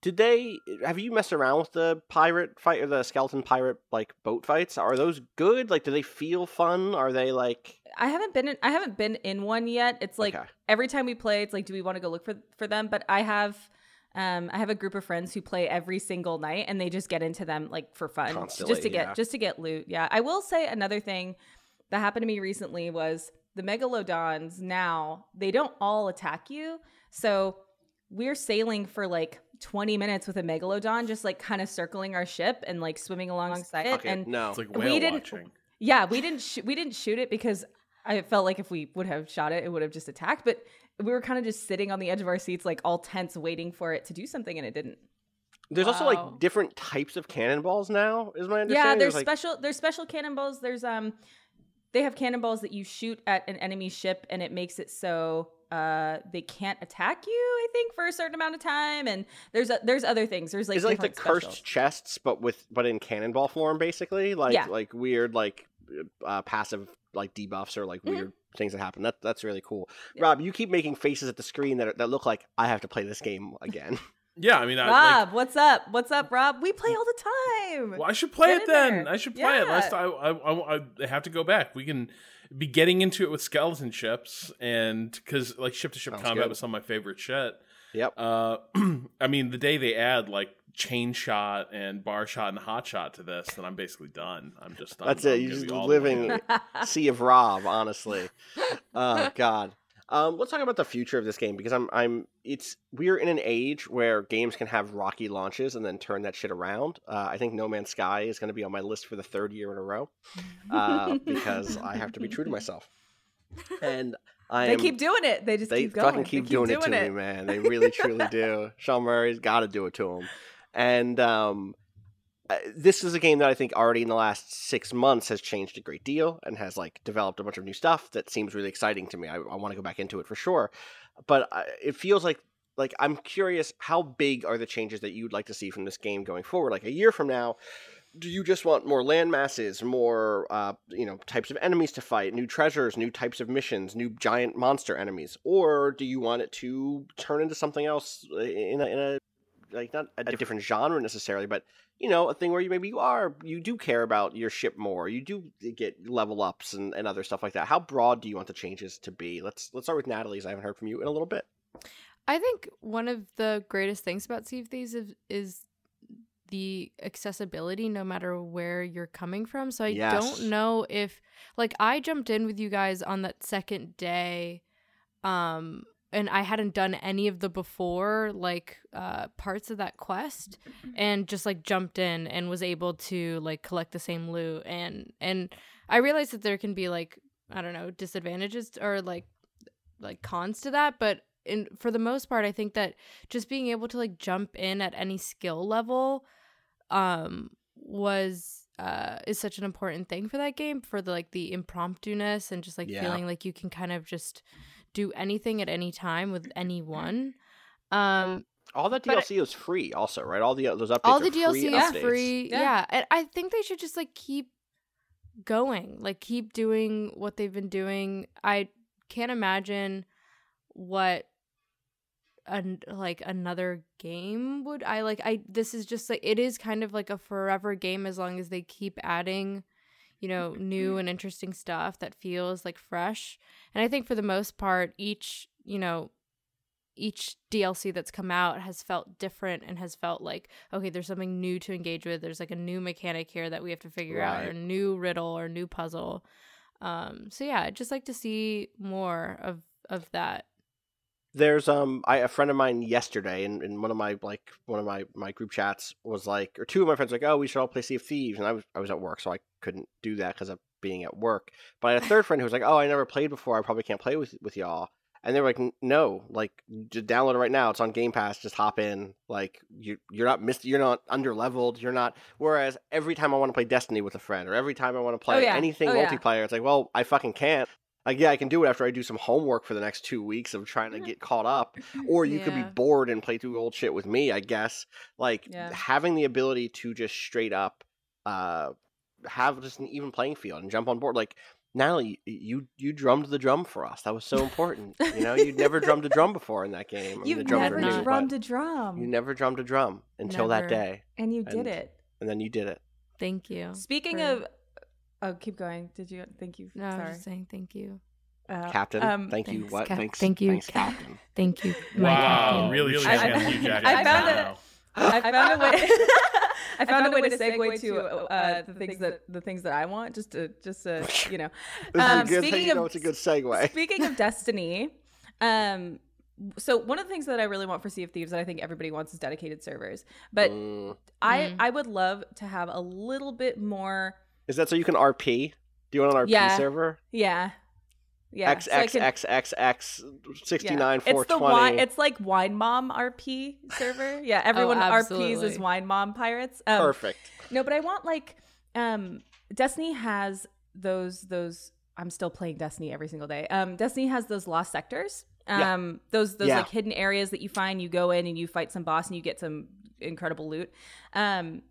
Did they have you messed around with the pirate fight or the skeleton pirate like boat fights? Are those good? Like do they feel fun? Are they like I haven't been in, I haven't been in one yet. It's like Okay. every time we play, it's like, do we want to go look for for them? But I have. Um, I have a group of friends who play every single night, and they just get into them like for fun, Constantly, just to get yeah. just to get loot. Yeah, I will say another thing that happened to me recently was the megalodons. Now they don't all attack you, so we're sailing for like 20 minutes with a megalodon just like kind of circling our ship and like swimming alongside it it, and no. It's like We didn't- watching. yeah we didn't sh- we didn't shoot it because i felt like if we would have shot it it would have just attacked but we were kind of just sitting on the edge of our seats like all tense waiting for it to do something and it didn't There's also like different types of cannonballs now. Is my understanding? yeah there's like, special there's special cannonballs there's um they have cannonballs that you shoot at an enemy ship and it makes it so uh they can't attack you i think for a certain amount of time and there's a, there's other things there's like is like the different cursed chests, but with but in cannonball form, basically, like Yeah. like weird like uh, passive like debuffs or like Mhm. weird things that happen. That that's really cool. Yeah. Rob, you keep making faces at the screen that that look like I have to play this game again. Yeah, I mean, I, rob what's up what's up rob we play all the time well, I should play Get it then. there. I should play it. Last I, I, I, I have to go back. We can be getting into it with skeleton ships, and because like ship to ship combat good. was some of my favorite shit. yep. Uh, I mean, the day they add like chain shot and bar shot and hot shot to this, then I'm basically done. I'm just done. That's I'm it. You're just be all the way living sea of Rob, honestly. Oh God. Um, let's talk about the future of this game because I'm I'm it's we're in an age where games can have rocky launches and then turn that shit around. Uh, I think No Man's Sky is going to be on my list for the third year in a row uh, because I have to be true to myself. And I they am, keep doing it they just they keep going fucking They keep, doing, it to me, man. They really truly do. Sean Murray's got to do it to him. And um, uh, this is a game that I think already in the last six months has changed a great deal and has like developed a bunch of new stuff that seems really exciting to me. I, I want to go back into it for sure, but I, it feels like like I'm curious how big are the changes that you'd like to see from this game going forward? Like a year from now, do you just want more land masses, more uh, you know types of enemies to fight, new treasures, new types of missions, new giant monster enemies, or do you want it to turn into something else uh, in a, in a like not a different genre necessarily, but you know a thing where you maybe you are you do care about your ship more, you do get level ups and, and other stuff like that. How broad do you want the changes to be? Let's let's start with Natalie's. I haven't heard from you in a little bit. I think one of the greatest things about Sea of Thieves is, is the accessibility no matter where you're coming from. So I Yes. don't know if like I jumped in with you guys on that second day um and I hadn't done any of the before like uh parts of that quest and just like jumped in and was able to like collect the same loot and and I realized that there can be like I don't know disadvantages or like like cons to that but in for the most part I think that just being able to like jump in at any skill level um was uh is such an important thing for that game for the like the impromptu-ness and just like Yeah. feeling like you can kind of just do anything at any time with anyone um All that But I- DLC is free, also, right? All the those updates. all the are free DLC is updates. free. Yeah. Yeah. And I think they should just like keep going. Like keep doing what they've been doing. I can't imagine what an like another game would I like I this is just like it is kind of like a forever game as long as they keep adding you know new and interesting stuff that feels like fresh. And I think for the most part each, you know, each DLC that's come out has felt different and has felt like okay, there's something new to engage with. There's like a new mechanic here that we have to figure out, or a new riddle or new puzzle. Um, so yeah, I'd just like to see more of of that. There's um I a friend of mine yesterday in, in one of my like one of my my group chats was like or two of my friends were like oh we should all play Sea of Thieves and I was I was at work so I couldn't do that because of being at work but I had a third friend who was like oh I never played before I probably can't play with with y'all and they were like no like just download it right now it's on Game Pass just hop in like you you're not missed you're not under leveled you're not whereas every time I want to play Destiny with a friend or every time I want to play Oh, yeah. anything Oh, yeah. multiplayer it's like well I fucking can't like yeah, I can do it after I do some homework for the next two weeks of trying to get caught up. Or you could be bored and play through old shit with me, I guess. Like Yeah. having the ability to just straight up uh have just an even playing field and jump on board. Like Natalie, you you drummed the drum for us. That was so important. you know, you'd never drummed a drum before in that game. You've the drums never were new, drummed a drum, You never drummed a drum until that day, and you did and- it. and then you did it. Thank you. Speaking for- of, oh, keep going. Did you? Thank you. no, I was just saying thank you. Uh, Captain, um, thank you. What? Cap- thanks. thank you, Thanks, Cap- Captain. Thank you. my Wow, captain. really I- shaking you jackets I found it- now. I found a way. I found a way to segue to uh, the things that the things that I want, just to just to you know. This Um, is a good. speaking you know, of- it's a good segue. Speaking of Destiny, um, so one of the things that I really want for Sea of Thieves that I think everybody wants is dedicated servers. But Mm. I Mm. I would love to have a little bit more. Is that so you can RP? Do you want an RP Yeah. server? Yeah, yeah. X so I X can- X X X sixty nine yeah. It's the wine. twenty. It's like Wine Mom RP server. Yeah, everyone RPs as. Wine Mom pirates. Um, Perfect. No, but I want like um Destiny has those those I'm still playing Destiny every single day. Um Destiny has those lost sectors. Yeah. Um those those Yeah. like hidden areas that you find, you go in and you fight some boss and you get some incredible loot. Um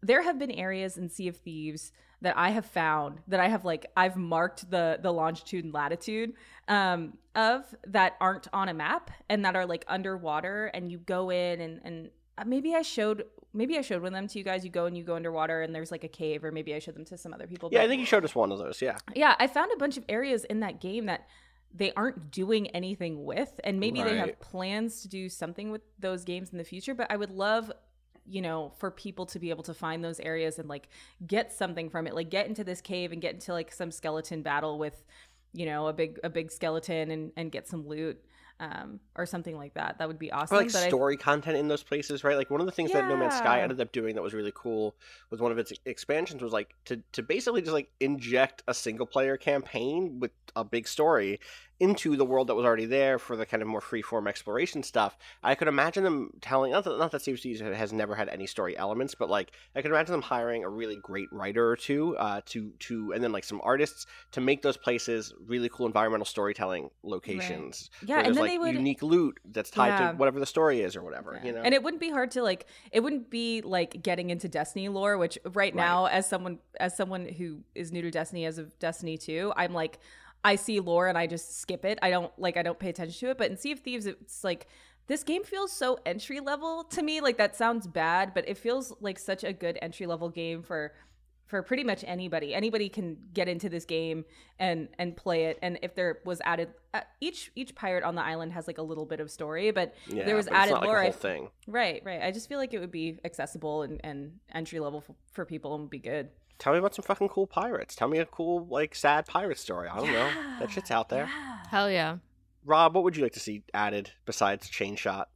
there have been areas in Sea of Thieves that I have found that I have like I've marked the the longitude and latitude um of that aren't on a map and that are like underwater and you go in and and uh, maybe I showed maybe I showed one of them to you guys you go and you go underwater and there's like a cave or maybe I showed them to some other people Yeah, I think you showed us one of those. Yeah. yeah, I found a bunch of areas in that game that they aren't doing anything with, and maybe they have plans to do something with those games in the future. But I would love, you know, for people to be able to find those areas and like get something from it, like get into this cave and get into like some skeleton battle with, you know, a big a big skeleton and and get some loot. Um, or something like that. That would be awesome. Or like But I- story content in those places, right? Like one of the things that No Man's Sky ended up doing that was really cool was one of its expansions was like to to basically just like inject a single player campaign with a big story into the world that was already there for the kind of more freeform exploration stuff. I could imagine them telling not that not that of has never had any story elements, but like I could imagine them hiring a really great writer or two uh, to to and then like some artists to make those places really cool environmental storytelling locations. Yeah, and then like they would- unique loot that's tied Yeah. to whatever the story is or whatever. Yeah. You know, And it wouldn't be hard to like it wouldn't be like getting into Destiny lore, which right now as someone as someone who is new to Destiny as of Destiny 2, I'm like I see lore and I just skip it. I don't like I don't pay attention to it. But in Sea of Thieves it's like this game feels so entry level to me. Like that sounds bad, but it feels like such a good entry level game for for pretty much anybody. Anybody can get into this game and and play it. And if there was added uh, each each pirate on the island has like a little bit of story, but yeah, there was added like lore. f- thing. Right, right. I just feel like it would be accessible and, and entry level for, for people and would be good. Tell me about some fucking cool pirates. Tell me a cool like sad pirate story. I don't know. That shit's out there. Hell yeah. Rob, what would you like to see added besides chain shot,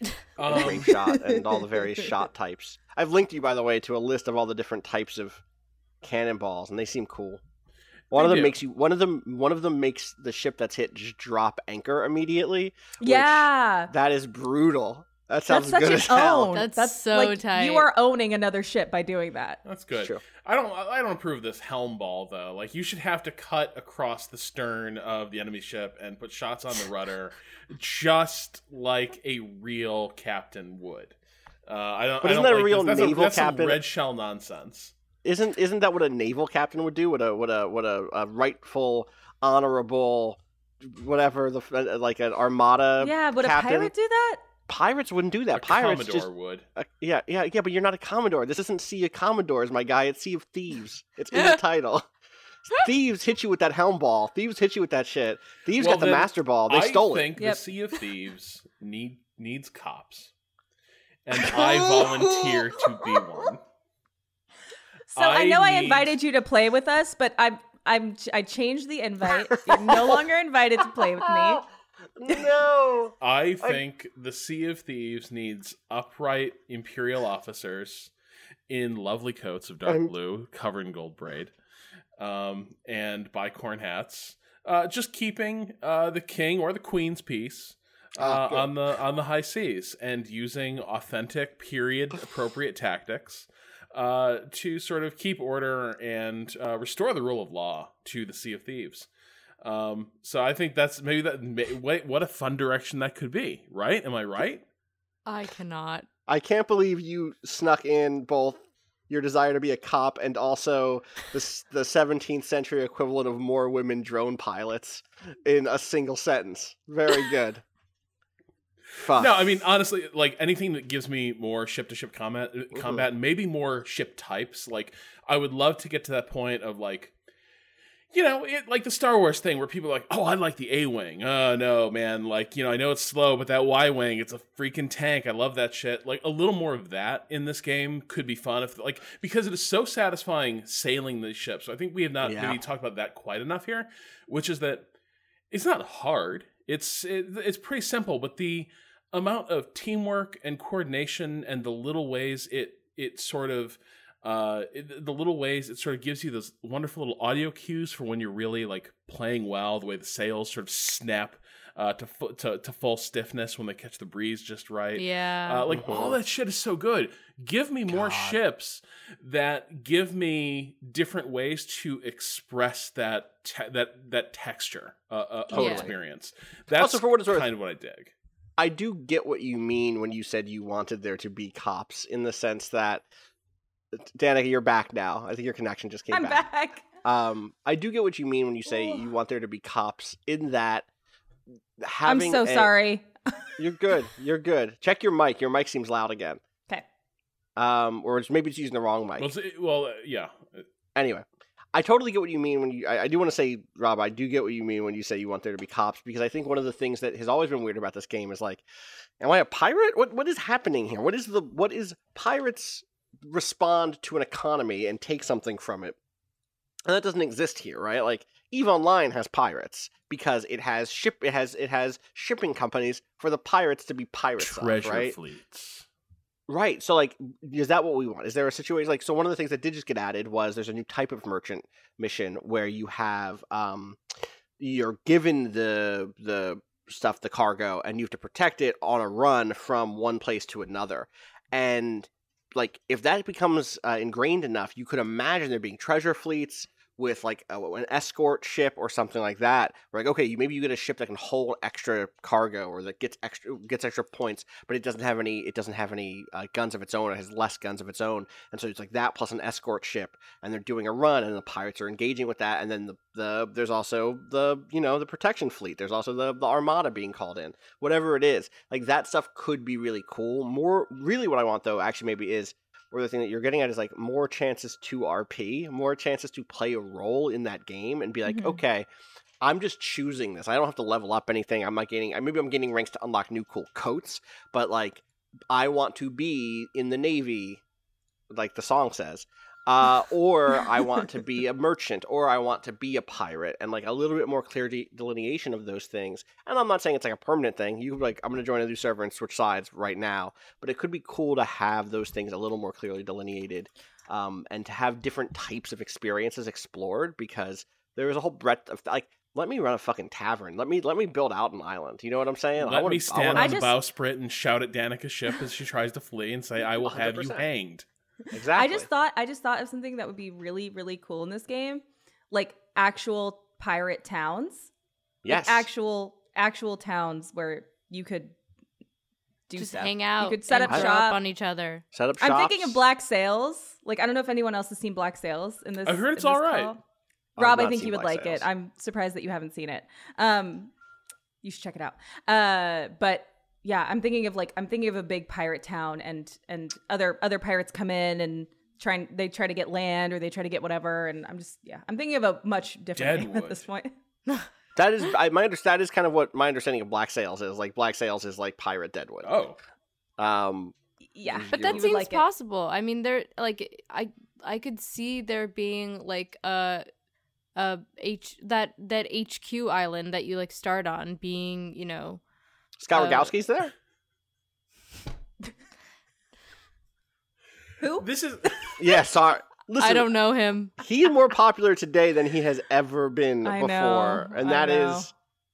Um, grape shot, and all the various shot types? I've linked you, by the way, to a list of all the different types of cannonballs, and they seem cool. One They of them do. makes you. One of them. One of them makes the ship that's hit just drop anchor immediately. which- yeah. that is brutal. That sounds That's such good an as hell. own. That's so like, tight. You are owning another ship by doing that. That's good. True. I don't. I don't approve this helm ball though. Like you should have to cut across the stern of the enemy ship and put shots on the rudder, just like a real captain would. Uh, I don't. But isn't don't that a real this. That's naval that's some captain? red shell nonsense. Isn't isn't that what a naval captain would do? What a what a what a, a rightful, honorable, whatever the like an armada. yeah, would captain? a pirate do that? Pirates wouldn't do that. A Pirates Commodore just would. uh, yeah yeah yeah. But you're not a commodore. This isn't Sea of Commodores, my guy. It's Sea of Thieves. It's in the title. Thieves hit you with that helm ball. Thieves hit you with that shit. Thieves Well, got the master ball. They I stole it. I think it. Yep. the Sea of Thieves need needs cops, and I volunteer to be one. So I, I know I invited you to play with us, but I'm I'm I changed the invite. You're no longer invited to play with me. No. I think the Sea of Thieves needs upright Imperial officers in lovely coats of dark I'm- blue, covered in gold braid, um, and bicorn hats. Uh, just keeping uh, the king or the queen's peace uh, Ah, good. on the on the high seas and using authentic, period appropriate tactics uh, to sort of keep order and uh, restore the rule of law to the Sea of Thieves. Um, so I think that's maybe that. may- Wait, what a fun direction that could be, right? Am I right? I cannot. I can't believe you snuck in both your desire to be a cop and also the the 17th century equivalent of more women drone pilots in a single sentence. Very good. Fuck. No, I mean honestly, like anything that gives me more ship to ship combat, Mm-hmm. combat, and maybe more ship types. Like I would love to get to that point of like, you know, it, like the Star Wars thing where people are like, oh, I like the A wing. Oh no, man, like you know, I know it's slow, but that Y wing, it's a freaking tank. I love that shit. Like a little more of that in this game could be fun if like because it is so satisfying sailing these ships. So I think we have not Yeah. maybe talked about that quite enough here, which is that it's not hard. It's it, it's pretty simple, but the amount of teamwork and coordination and the little ways it it sort of uh it, the little ways it sort of gives you those wonderful little audio cues for when you're really like playing well the way the sails sort of snap uh to fu- to, to full stiffness when they catch the breeze just right Yeah. uh, like all that shit is so good. Give me more ships that give me different ways to express that te- that that texture uh, uh, of Totally. experience. That's Also, for what it's worth- kind of what I dig. I do get what you mean when you said you wanted there to be cops in the sense that Danika, you're back now. I think your connection just came I'm back. back. Um, I do get what you mean when you say you want there to be cops in that I'm so a- sorry. You're good. You're good. Check your mic. Your mic seems loud again. Okay. Um, or it's, maybe it's using the wrong mic. Well, it's- well, uh, yeah. Anyway, I totally get what you mean when you. I, I do want to say, Rob, I do get what you mean when you say you want there to be cops because I think one of the things that has always been weird about this game is like, am I a pirate? What what is happening here? What is the what is pirates respond to an economy and take something from it? And that doesn't exist here, right? Like Eve Online has pirates because it has ship it has it has shipping companies for the pirates to be pirates of, Treasure right? fleets. Right. So, like, is that what we want? Is there a situation like so? One of the things that did just get added was there's a new type of merchant mission where you have um, you're given the the stuff, the cargo, and you have to protect it on a run from one place to another. And like, if that becomes uh, ingrained enough, you could imagine there being treasure fleets with like a, an escort ship or something like that. Where like, okay, you maybe you get a ship that can hold extra cargo or that gets extra gets extra points, but it doesn't have any it doesn't have any uh, guns of its own. It has less guns of its own, and so it's like that plus an escort ship, and they're doing a run, and the pirates are engaging with that, and then the, the there's also the you know the protection fleet. There's also the the armada being called in. Whatever it is, like that stuff could be really cool. More really, what I want though actually maybe is or the thing that you're getting at is like more chances to RP, more chances to play a role in that game and be like, Mhm. okay, I'm just choosing this. I don't have to level up anything. I'm not gaining. Maybe I'm gaining ranks to unlock new cool coats, but like, I want to be in the navy, like the song says, uh, or I want to be a merchant, or I want to be a pirate, and like a little bit more clear de- delineation of those things. And I'm not saying it's like a permanent thing. You could be like, I'm going to join a new server and switch sides right now, but it could be cool to have those things a little more clearly delineated, um, and to have different types of experiences explored because there is a whole breadth of like. Let me run a fucking tavern. Let me let me build out an island. You know what I'm saying? I Let wanna- me I stand wanna- on I the just- bowsprit and shout at Danika's ship as she tries to flee and say, "I will have you hanged." Exactly. I just thought I just thought of something that would be really really cool in this game, like actual pirate towns. Like, yes, actual actual towns where you could do Just stuff. hang out. You could set up shop. on each other. set up. I'm thinking of Black Sails. Like I don't know if anyone else has seen Black Sails in this. I've heard it's all right. call. Rob, I think you would Black like Sails. it. I'm surprised that you haven't seen it. Um, you should check it out. Uh, but yeah, I'm thinking of like I'm thinking of a big pirate town, and and other other pirates come in and try they try to get land or they try to get whatever, and I'm just yeah, I'm thinking of a much different game at this point. That is I, my under, that is kind of what my understanding of Black Sails is. Like Black Sails is like Pirate Deadwood. Oh, Um, yeah, But that seems like it. possible. I mean, there like I I could see there being like a a H that that HQ island that you like start on being you know Scott Uh, Rogowski's there. Who? this is Yeah, sorry. Listen, I don't know him. He's more popular today than he has ever been I before, know, and that is know.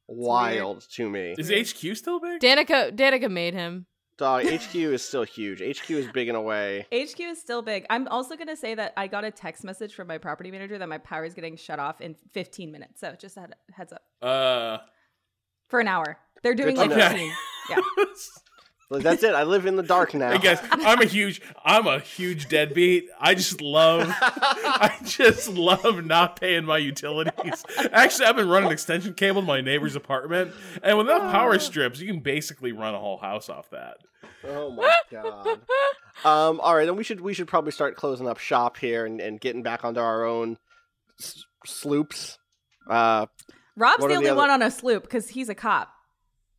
wild to me. is HQ still big? Danika Danika made him. Dog, HQ is still huge. HQ is big in a way. HQ is still big. I'm also gonna say that I got a text message from my property manager that my power is getting shut off in 15 minutes. So just a heads up Uh, for an hour. They're doing Good like to know. 15. Yeah. Like, that's it. I live in the dark now. Hey guys, I'm a huge, I'm a huge deadbeat. I just love, I just love not paying my utilities. Actually, I've been running extension cable to my neighbor's apartment, and with enough power strips, you can basically run a whole house off that. Oh my god. Um. All right, then we should we should probably start closing up shop here and, and getting back onto our own s- sloops. Uh. Rob's the are the only other- one on a sloop because he's a cop.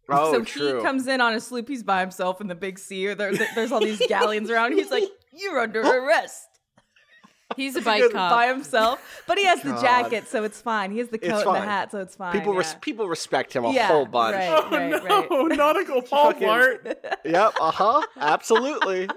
Oh, so true. he comes in on a sloop. He's by himself in the big sea. Or there, there's all these galleons around. He's like, "You're under arrest." He's a bike cop. by himself. But he has the jacket, so it's fine. He has the coat and the hat, so it's fine. People, yeah. res- people respect him a Yeah, whole bunch. right. Oh no, nautical Paul Fucking- Blart. Yep. Uh huh. Absolutely.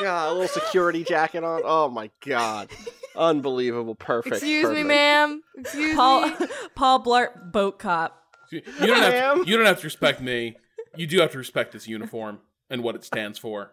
God, a little security jacket on. Oh my god. Unbelievable. Perfect. Excuse me, ma'am. Excuse Paul me. Paul Blart boat cop. You don't have Ma'am. to, you don't have to respect me. You do have to respect this uniform and what it stands for.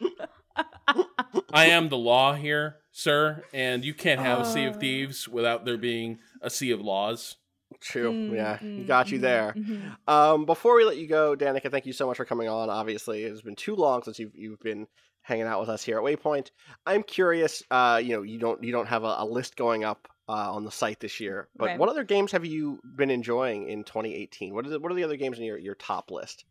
I am the law here, sir, and you can't have a sea of thieves without there being a sea of laws. True. Mm, yeah. mm, Got you there. mhm. Um, before we let you go, Danika, thank you so much for coming on. Obviously, it's been too long since you've you've been hanging out with us here at Waypoint. I'm curious. Uh, you know, you don't you don't have a, a list going up uh, on the site this year, but Okay. what other games have you been enjoying in 2018? What are the, what are the other games in your, your top list?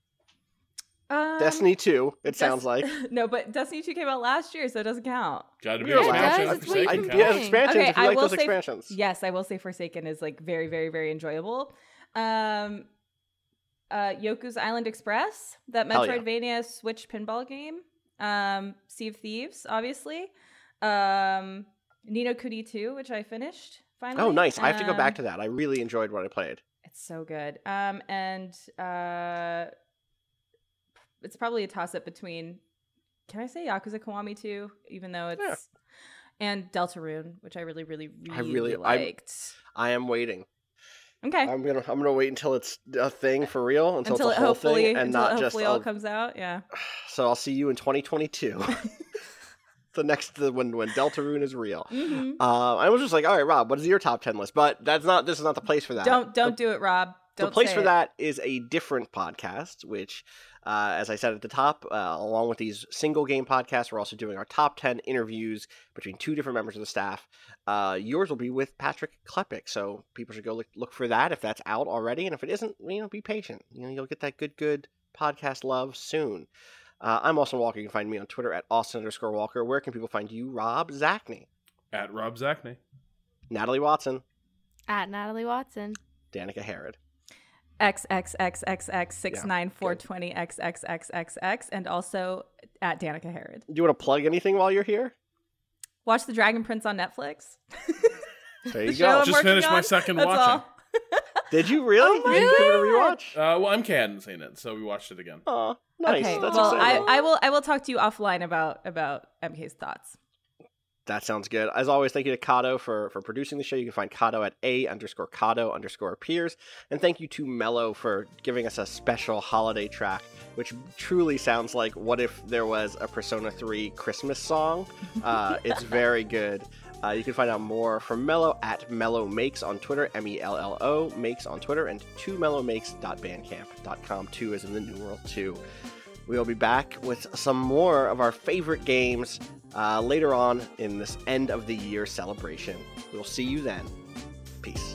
Um, Destiny 2. It Des- sounds like. no, but Destiny 2 came out last year, so it doesn't count. Got to be Yeah, it does. It's what Forsaken you've I, yeah, expansions. Okay, if you I like will those say- expansions. Yes, I will say Forsaken is like very, very, very enjoyable. Um, uh, Yoku's Island Express, that Hell yeah. Metroidvania Switch pinball game. Um, Sea of Thieves, obviously. Um, Ni no Kuni 2, which I finished finally. Oh, nice. I have to go back Um, to that. I really enjoyed what I played. It's so good. Um, and uh, it's probably a toss up between. Can I say Yakuza Kiwami 2, even though it's Yeah. and Deltarune, which I really, really, really, I really- I'm- liked. I am waiting. okay. I'm gonna I'm gonna wait until it's a thing for real, until, until it's it a whole hopefully thing, and until not it just. hopefully all a- comes out. Yeah. so I'll see you in 2022. the next the, when when Deltarune is real. hmm Uh, I was just like, all right, Rob, what is your top ten list? But that's not. This is not the place for that. Don't don't The, do it, Rob. Don't the place for it. that is a different podcast, which, uh, as I said at the top, uh, along with these single game podcasts, we're also doing our top ten interviews between two different members of the staff. Uh, yours will be with Patrick Klepek, so people should go look, look for that if that's out already, and if it isn't, you know, be patient. You know, you'll get that good good podcast love soon. Uh, I'm Austin Walker. You can find me on Twitter at Austin underscore Walker. Where can people find you, Rob Zacny, At Rob Zacny. Natalie Watson, At Natalie Watson. Danika Harrod? X X X X X six nine four twenty X X X X X and also at Danika Harrod. Do you want to plug anything while you're here? Watch The Dragon Prince on Netflix. There you The go. I'm Just working finished my second That's watching. all. Did you really? Oh my Did you give it a rewatch? Uh, well, MK hadn't seen it, so we watched it again. Oh, nice. Okay. That's well, I. I will I will talk to you offline about about MK's thoughts. That sounds good. As always, thank you to Kato for, for producing the show. You can find Kato at A underscore Kato underscore appears. And thank you to Mello for giving us a special holiday track, which truly sounds like what if there was a Persona 3 Christmas song. Uh, it's very good. Uh, you can find out more from Mello at Mello Makes on Twitter, M E L L O Makes on Twitter, and 2mellomakes.bandcamp.com. Two is in the New World two. We'll be back with some more of our favorite games uh, later on in this end of the year celebration. We'll see you then. Peace.